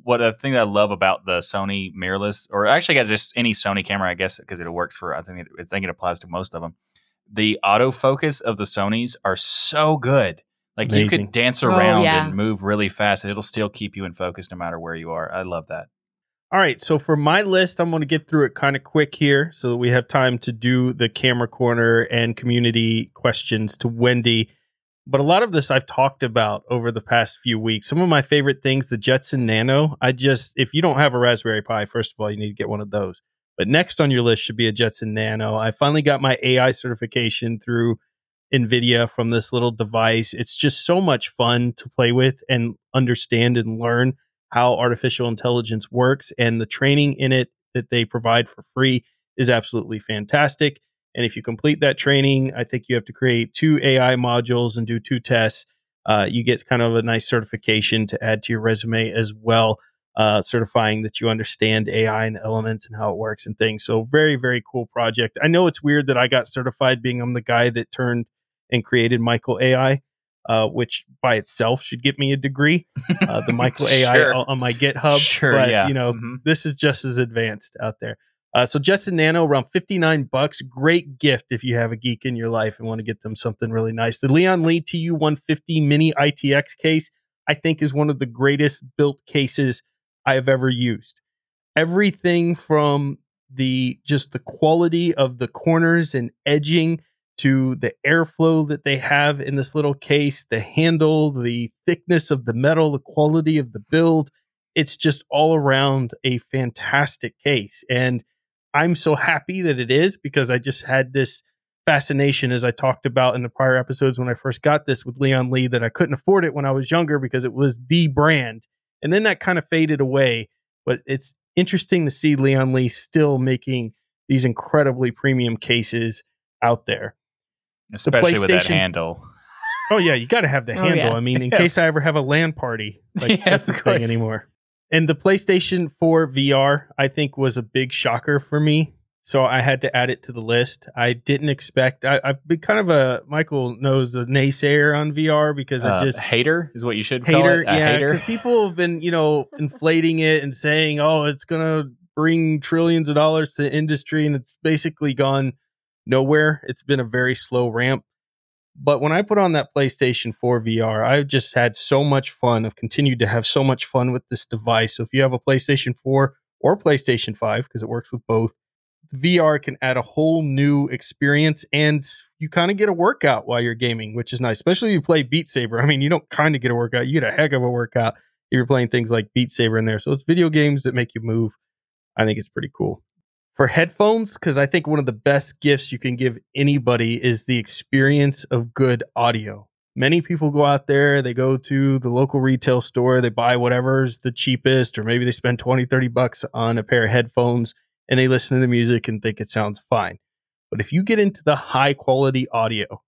what a thing that I love about the Sony mirrorless, or actually, got just any Sony camera, I guess, because it works for. I think it, I think it applies to most of them. The autofocus of the Sony's are so good. Like Amazing. you could dance oh, around oh, yeah. and move really fast, and it'll still keep you in focus no matter where you are. I love that. All right, so for my list, I'm going to get through it kind of quick here, so that we have time to do the camera corner and community questions to Wendy. But a lot of this I've talked about over the past few weeks. Some of my favorite things, the Jetson Nano. I just, if you don't have a Raspberry Pi, first of all, you need to get one of those. But next on your list should be a Jetson Nano. I finally got my AI certification through NVIDIA from this little device. It's just so much fun to play with and understand and learn how artificial intelligence works. And the training in it that they provide for free is absolutely fantastic. And if you complete that training, I think you have to create two AI modules and do two tests. Uh, you get kind of a nice certification to add to your resume as well, uh, certifying that you understand AI and elements and how it works and things. So, very, very cool project. I know it's weird that I got certified being I'm the guy that turned and created Michael AI. Uh, which by itself should get me a degree. Uh, the Michael AI sure. on, on my GitHub, sure, but yeah. you know mm-hmm. this is just as advanced out there. Uh, so Jetson Nano around 59 bucks. Great gift if you have a geek in your life and want to get them something really nice. The Lian Li TU 150 mini ITX case, I think is one of the greatest built cases I have ever used. Everything from the just the quality of the corners and edging to the airflow that they have in this little case, the handle, the thickness of the metal, the quality of the build. It's just all around a fantastic case. And I'm so happy that it is because I just had this fascination as I talked about in the prior episodes when I first got this with Lian Li, that I couldn't afford it when I was younger because it was the brand. And then that kind of faded away. But it's interesting to see Lian Li still making these incredibly premium cases out there. Especially the with that handle. Oh yeah, you got to have the oh, handle. Yes. I mean, in yeah. case I ever have a LAN party, like yeah, that's a thing anymore. And the PlayStation 4 VR, I think, was a big shocker for me. So I had to add it to the list. I didn't expect. I, have been kind of a Michael knows a naysayer on VR because uh, I just hater is what you should hater. call it. yeah, because people have been you know inflating it and saying, oh, it's gonna bring trillions of dollars to industry, and it's basically gone nowhere. It's been a very slow ramp. But when I put on that PlayStation 4 VR, I've just had so much fun. I've continued to have so much fun with this device. So if you have a PlayStation 4 or PlayStation 5, because it works with both, VR can add a whole new experience and you kind of get a workout while you're gaming, which is nice, especially if you play Beat Saber. I mean, you don't kind of get a workout, you get a heck of a workout if you're playing things like Beat Saber in there. So it's video games that make you move. I think it's pretty cool. For headphones, because I think one of the best gifts you can give anybody is the experience of good audio. Many people go out there, they go to the local retail store, they buy whatever's the cheapest, or maybe they spend 20, 30 bucks on a pair of headphones and they listen to the music and think it sounds fine. But if you get into the high quality audio,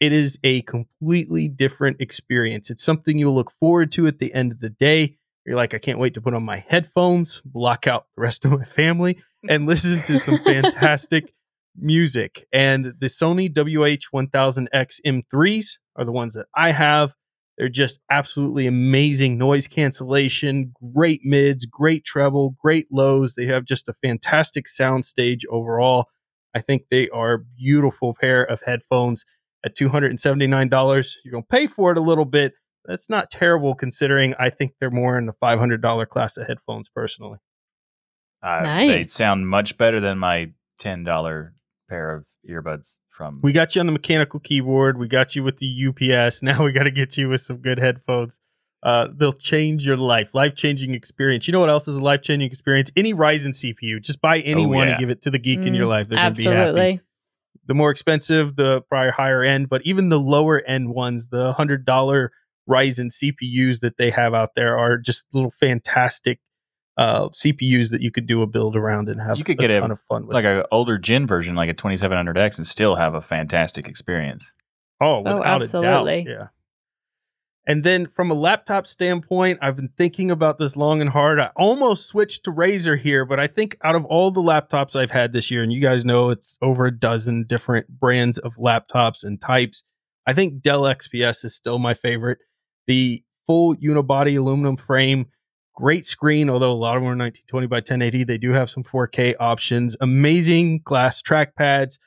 it is a completely different experience. It's something you'll look forward to at the end of the day. You're like, I can't wait to put on my headphones, block out the rest of my family, and listen to some fantastic music. And the Sony WH-1000X M3s are the ones that I have. They're just absolutely amazing noise cancellation, great mids, great treble, great lows. They have just a fantastic sound stage overall. I think they are a beautiful pair of headphones at $279. You're going to pay for it a little bit. That's not terrible considering I think they're more in the $500 class of headphones personally. Uh, Nice. They sound much better than my ten dollar pair of earbuds from. We got you on the mechanical keyboard. We got you with the UPS. Now we got to get you with some good headphones. Uh, they'll change your life, life changing experience. You know what else is a life changing experience? Any Ryzen CPU. Just buy any Oh, one yeah. and give it to the geek in your Mm, life. They're going to be happy. Absolutely. The more expensive, the probably higher end, but even the lower end ones, the hundred dollar Ryzen CPUs that they have out there are just little fantastic uh, CPUs that you could do a build around and have You could a get a- ton of fun with. like an older gen version, like a 2700X, and still have a fantastic experience. Oh, without absolutely. A doubt. Yeah. And then from a laptop standpoint, I've been thinking about this long and hard. I almost switched to Razer here, but I think out of all the laptops I've had this year, and you guys know it's over a dozen different brands of laptops and types, I think Dell XPS is still my favorite. The full unibody aluminum frame, great screen, although a lot of them are 1920 by 1080. They do have some 4K options, amazing glass trackpads,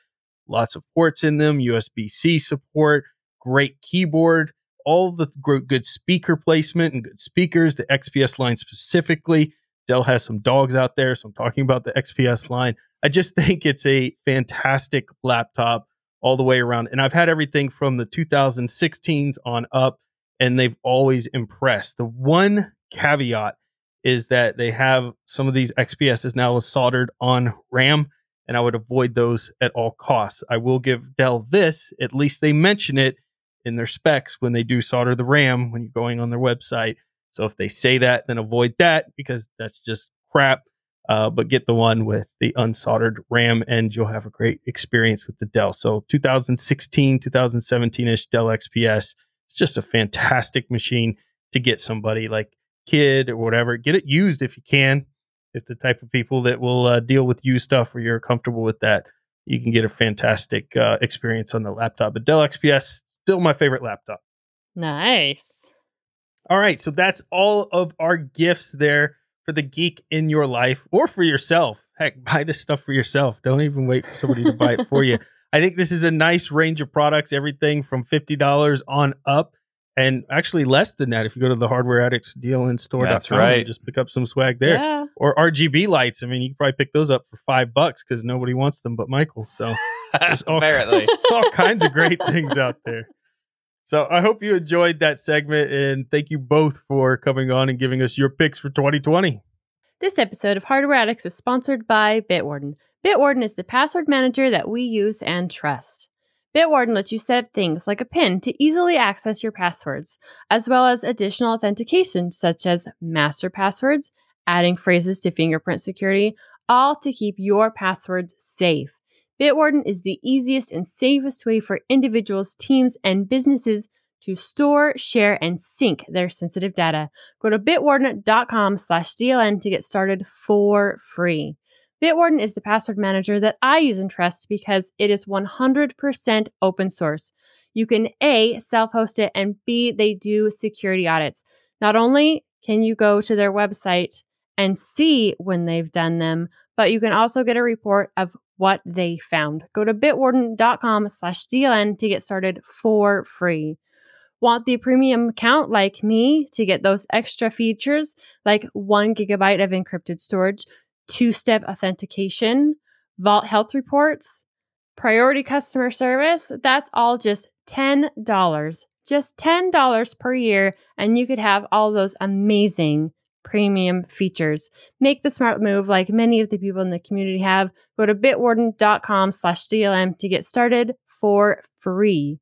lots of ports in them, USB C support, great keyboard, all the good speaker placement and good speakers, the XPS line specifically. Dell has some dogs out there, so I'm talking about the XPS line. I just think it's a fantastic laptop all the way around. And I've had everything from the 2016s on up, and they've always impressed. The one caveat is that they have some of these XPSs now soldered on RAM, and I would avoid those at all costs. I will give Dell this, at least they mention it in their specs when they do solder the RAM when you're going on their website. So if they say that, then avoid that because that's just crap. Uh, but get the one with the unsoldered RAM and you'll have a great experience with the Dell. So 2016, 2017 ish Dell XPS. It's just a fantastic machine to get somebody like kid or whatever. Get it used if you can. If the type of people that will uh, deal with used stuff or you're comfortable with that, you can get a fantastic uh, experience on the laptop. But Dell XPS, still my favorite laptop. Nice. All right, so that's all of our gifts there for the geek in your life or for yourself. Heck, buy this stuff for yourself. Don't even wait for somebody to buy it for you. I think this is a nice range of products, everything from $50 on up and actually less than that if you go to the hardware addicts DLN store. That's right. Just pick up some swag there. Yeah. Or RGB lights. I mean, you can probably pick those up for five bucks because nobody wants them but Michael. So There's all- Apparently. all kinds of great things out there. So I hope you enjoyed that segment and thank you both for coming on and giving us your picks for 2020. This episode of Hardware Addicts is sponsored by Bitwarden. Bitwarden is the password manager that we use and trust. Bitwarden lets you set up things like a PIN to easily access your passwords, as well as additional authentication such as master passwords, adding phrases to fingerprint security, all to keep your passwords safe. Bitwarden is the easiest and safest way for individuals, teams, and businesses to store, share, and sync their sensitive data. Go to bitwarden.com slash DLN to get started for free. Bitwarden is the password manager that I use and trust because it is 100% open source. You can A, self host it, and B, they do security audits. Not only can you go to their website and see when they've done them, but you can also get a report of what they found. Go to bitwarden.com slash DLN to get started for free. Want the premium account like me to get those extra features like one gigabyte of encrypted storage, two step authentication, Vault Health reports, priority customer service? That's all just $10. Just $10 per year, and you could have all those amazing premium features. Make the smart move like many of the people in the community have. Go to bitwarden.com slash DLN to get started for free.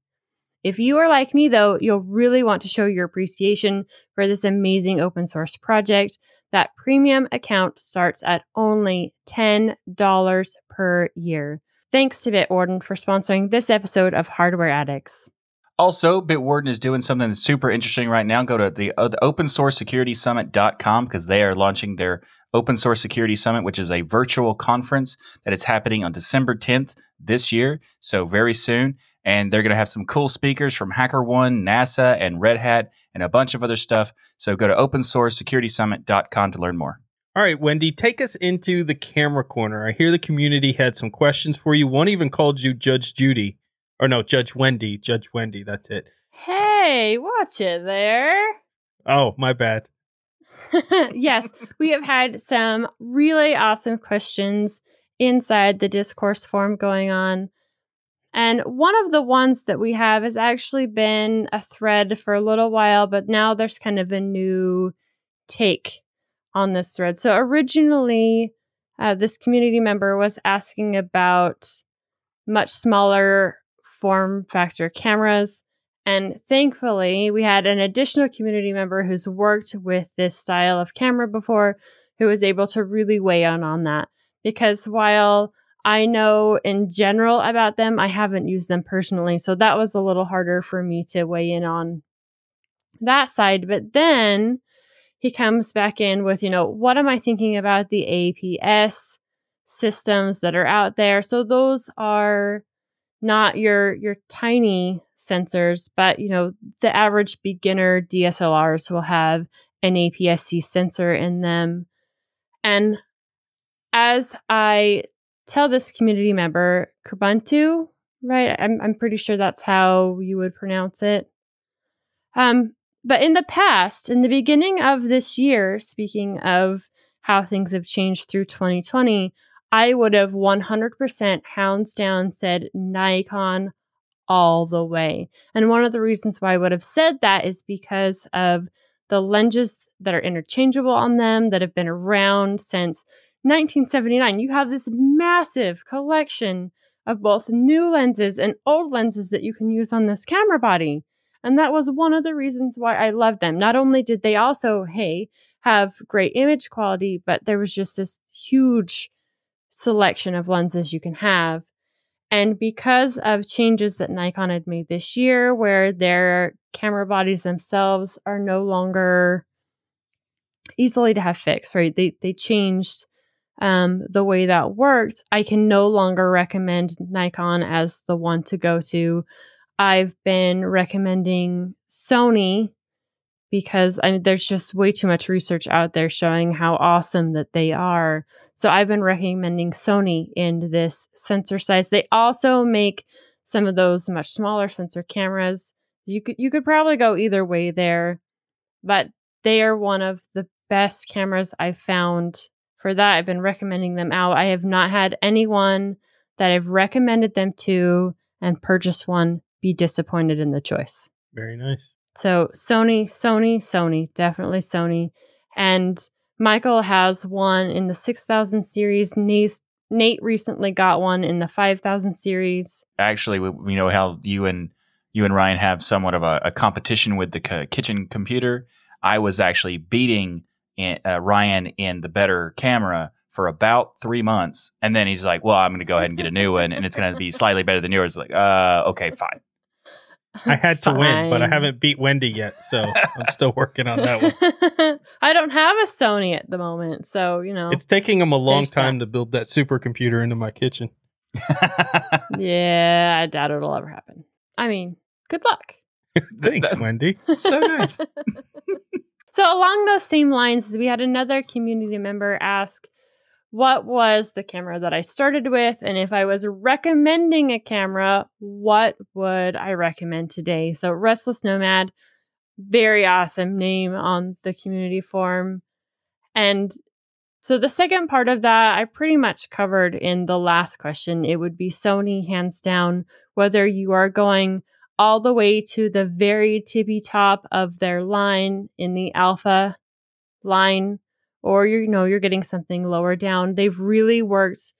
If you are like me, though, you'll really want to show your appreciation for this amazing open source project. That premium account starts at only $10 per year. Thanks to Bitwarden for sponsoring this episode of Hardware Addicts. Also, Bitwarden is doing something super interesting right now. Go to the, uh, the open source security summit.com because they are launching their open source security summit, which is a virtual conference that is happening on December 10th this year. So, very soon. And they're going to have some cool speakers from HackerOne, NASA, and Red Hat, and a bunch of other stuff. So, go to open source security to learn more. All right, Wendy, take us into the camera corner. I hear the community had some questions for you. One even called you Judge Judy. Or no, Judge Wendy. Judge Wendy. That's it. Hey, watch it there. Oh, my bad. yes, we have had some really awesome questions inside the discourse forum going on. And one of the ones that we have has actually been a thread for a little while, but now there's kind of a new take on this thread. So originally, uh, this community member was asking about much smaller form factor cameras. And thankfully, we had an additional community member who's worked with this style of camera before who was able to really weigh in on that. Because while I know in general about them, I haven't used them personally. So that was a little harder for me to weigh in on that side. But then he comes back in with, you know, what am I thinking about the APS systems that are out there? So those are not your your tiny sensors, but you know, the average beginner DSLRs will have an APS-C sensor in them. And as I tell this community member, Kubuntu, right? I'm I'm pretty sure that's how you would pronounce it. Um, but in the past, in the beginning of this year, speaking of how things have changed through 2020, I would have 100% hounds down said Nikon all the way. And one of the reasons why I would have said that is because of the lenses that are interchangeable on them that have been around since 1979. You have this massive collection of both new lenses and old lenses that you can use on this camera body. And that was one of the reasons why I loved them. Not only did they also, hey, have great image quality, but there was just this huge selection of lenses you can have. And because of changes that Nikon had made this year, where their camera bodies themselves are no longer easily to have fixed, right? They they changed um, the way that worked. I can no longer recommend Nikon as the one to go to. I've been recommending Sony because I mean, there's just way too much research out there showing how awesome that they are. So I've been recommending Sony in this sensor size. They also make some of those much smaller sensor cameras. You could you could probably go either way there, but they are one of the best cameras I've found for that. I've been recommending them out. I have not had anyone that I've recommended them to and purchased one be disappointed in the choice. Very nice. So Sony, Sony, Sony, definitely Sony. And Michael has one in the 6000 series. Nate, Nate recently got one in the 5000 series. Actually, we, we know how you and you and Ryan have somewhat of a, a competition with the k- kitchen computer. I was actually beating in, uh, Ryan in the better camera for about three months, and then he's like, "Well, I'm going to go ahead and get a new one, and it's going to be slightly better than yours." Like, uh, okay, fine. I had to win, but I haven't beat Wendy yet, so I'm still working on that one. I don't have a Sony at the moment, so you know it's taking them a long time that. to build that supercomputer into my kitchen. yeah, I doubt it'll ever happen. I mean, good luck. Thanks, Wendy. So nice. So along those same lines, we had another community member ask what was the camera that I started with, and if I was recommending a camera, what would I recommend today? So, Restless Nomad, very awesome name on the community forum. And so, the second part of that, I pretty much covered in the last question. It would be Sony, hands down, whether you are going all the way to the very tippy top of their line in the alpha line or you know you're getting something lower down. They've really worked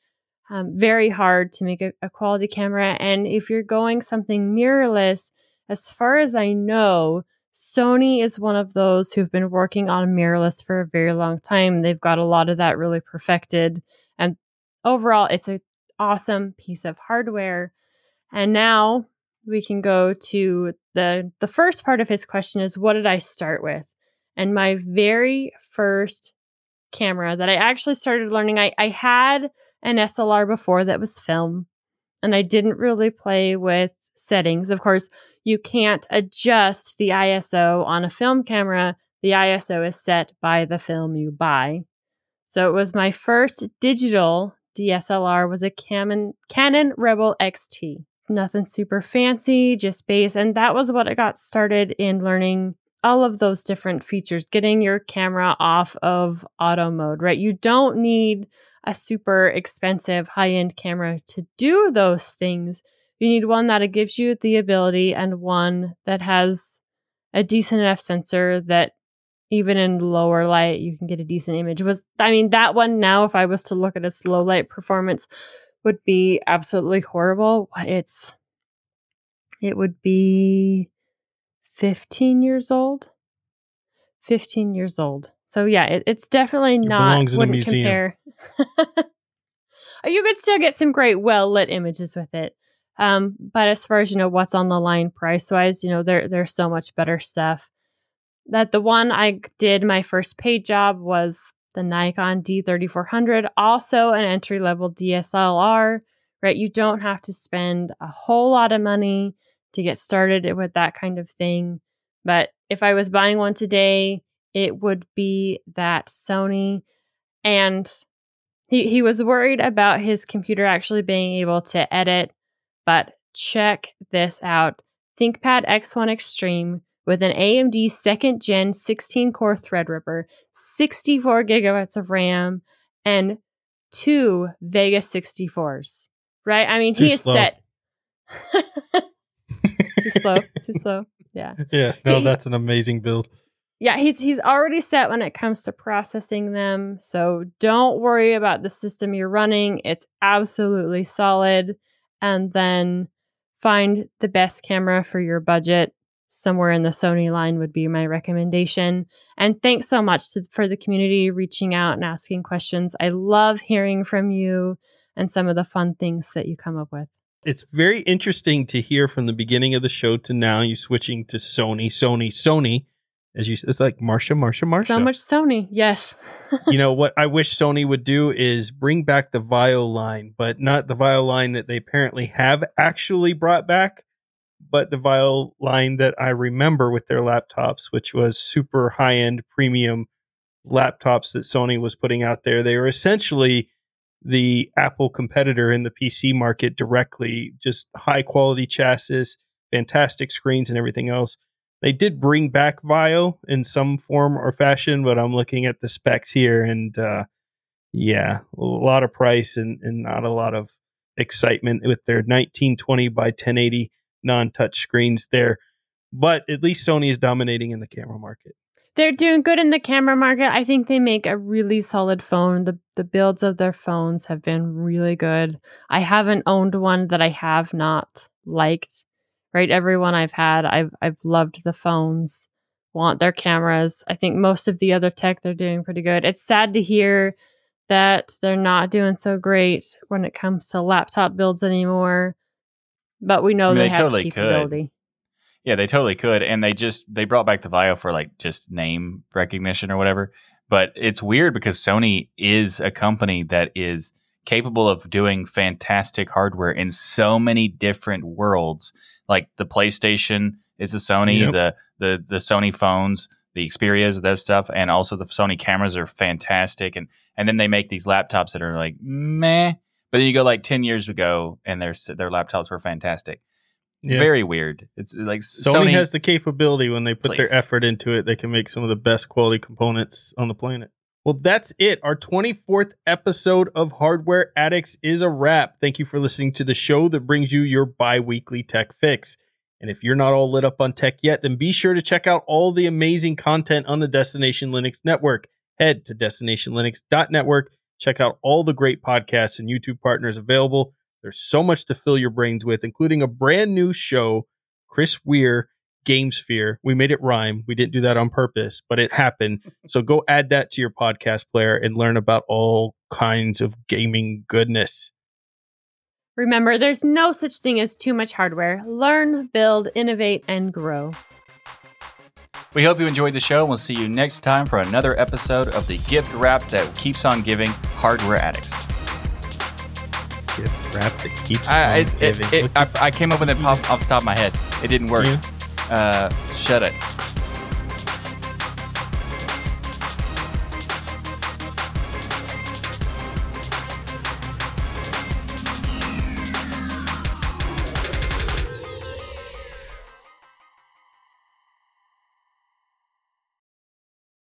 um, very hard to make a, a quality camera. And if you're going something mirrorless, as far as I know, Sony is one of those who've been working on mirrorless for a very long time. They've got a lot of that really perfected. And overall, it's an awesome piece of hardware. And now we can go to the the first part of his question is what did I start with? And my very first camera that I actually started learning, I, I had an SLR before that was film, and I didn't really play with settings. Of course, you can't adjust the ISO on a film camera. The ISO is set by the film you buy. So it was my first digital DSLR was a Canon, Canon Rebel XT. Nothing super fancy, just base. And that was what I got started in learning all of those different features, getting your camera off of auto mode, right? You don't need a super expensive high end camera to do those things. You need one that gives you the ability and one that has a decent enough sensor that even in lower light you can get a decent image. Was I mean that one now if I was to look at its low light performance would be absolutely horrible. It's it would be 15 years old. 15 years old. So yeah, it, it's definitely It not belongs in a wouldn't museum. compare. you could still get some great well lit images with it. Um, but as far as you know what's on the line price wise, you know, there there's so much better stuff. That the one I did my first paid job was the Nikon D3400, also an entry level DSLR, right? You don't have to spend a whole lot of money to get started with that kind of thing. But if I was buying one today, it would be that Sony. And he, he was worried about his computer actually being able to edit, but check this out ThinkPad X1 Extreme with an AMD second gen 16 core Threadripper, 64 gigabytes of RAM, and two Vega 64s. Right? I mean, he is slow. set. too slow. Too slow. Yeah. Yeah, no, He- that's an amazing build. Yeah, he's he's already set when it comes to processing them. So don't worry about the system you're running. It's absolutely solid. And then find the best camera for your budget. Somewhere in the Sony line would be my recommendation. And thanks so much to, for the community reaching out and asking questions. I love hearing from you and some of the fun things that you come up with. It's very interesting to hear from the beginning of the show to now you switching to Sony, Sony, Sony. As you, it's like Marsha, Marsha, Marsha. So much Sony. Yes. you know what I wish Sony would do is bring back the VAIO line, but not the VAIO line that they apparently have actually brought back, but the VAIO line that I remember with their laptops, which was super high end premium laptops that Sony was putting out there. They were essentially the Apple competitor in the PC market directly, just high quality chassis, fantastic screens, and everything else. They did bring back VAIO in some form or fashion, but I'm looking at the specs here, and uh, yeah, a lot of price and, and not a lot of excitement with their 1920 by 1080 non-touch screens there. But at least Sony is dominating in the camera market. They're doing good in the camera market. I think they make a really solid phone. The the builds of their phones have been really good. I haven't owned one that I have not liked. Right? Everyone I've had, I've I've loved the phones. Want their cameras. I think most of the other tech they're doing pretty good. It's sad to hear that they're not doing so great when it comes to laptop builds anymore. But we know I mean, they, they have totally the could. capability. Yeah, they totally could, and they just they brought back the VAIO for like just name recognition or whatever. But it's weird because Sony is a company that is capable of doing fantastic hardware in so many different worlds. Like the PlayStation is a Sony, Yep. the the the Sony phones, the Xperias, that stuff, and also the Sony cameras are fantastic. And and then they make these laptops that are like meh. But then you go like ten years ago, and their their laptops were fantastic. Yeah. Very weird. It's like Sony, Sony, has the capability when they put Please. their effort into it, they can make some of the best quality components on the planet. Well, that's it. Our 24th episode of Hardware Addicts is a wrap. Thank you for listening to the show that brings you your bi weekly tech fix. And if you're not all lit up on tech yet, then be sure to check out all the amazing content on the Destination Linux network. Head to destinationlinux.network, check out all the great podcasts and YouTube partners available. There's so much to fill your brains with, including a brand new show, Chris Were Gamesphere. We made it rhyme. We didn't do that on purpose, but it happened. so go add that to your podcast player and learn about all kinds of gaming goodness. Remember, there's no such thing as too much hardware. Learn, build, innovate, and grow. We hope you enjoyed the show, and we'll see you next time for another episode of the gift wrap that keeps on giving Hardware Addicts. Gift wrap that keeps I, on it's, it, giving. it, I, I came up with it pop, off the top of my head. It didn't work. Yeah. Uh, shut it.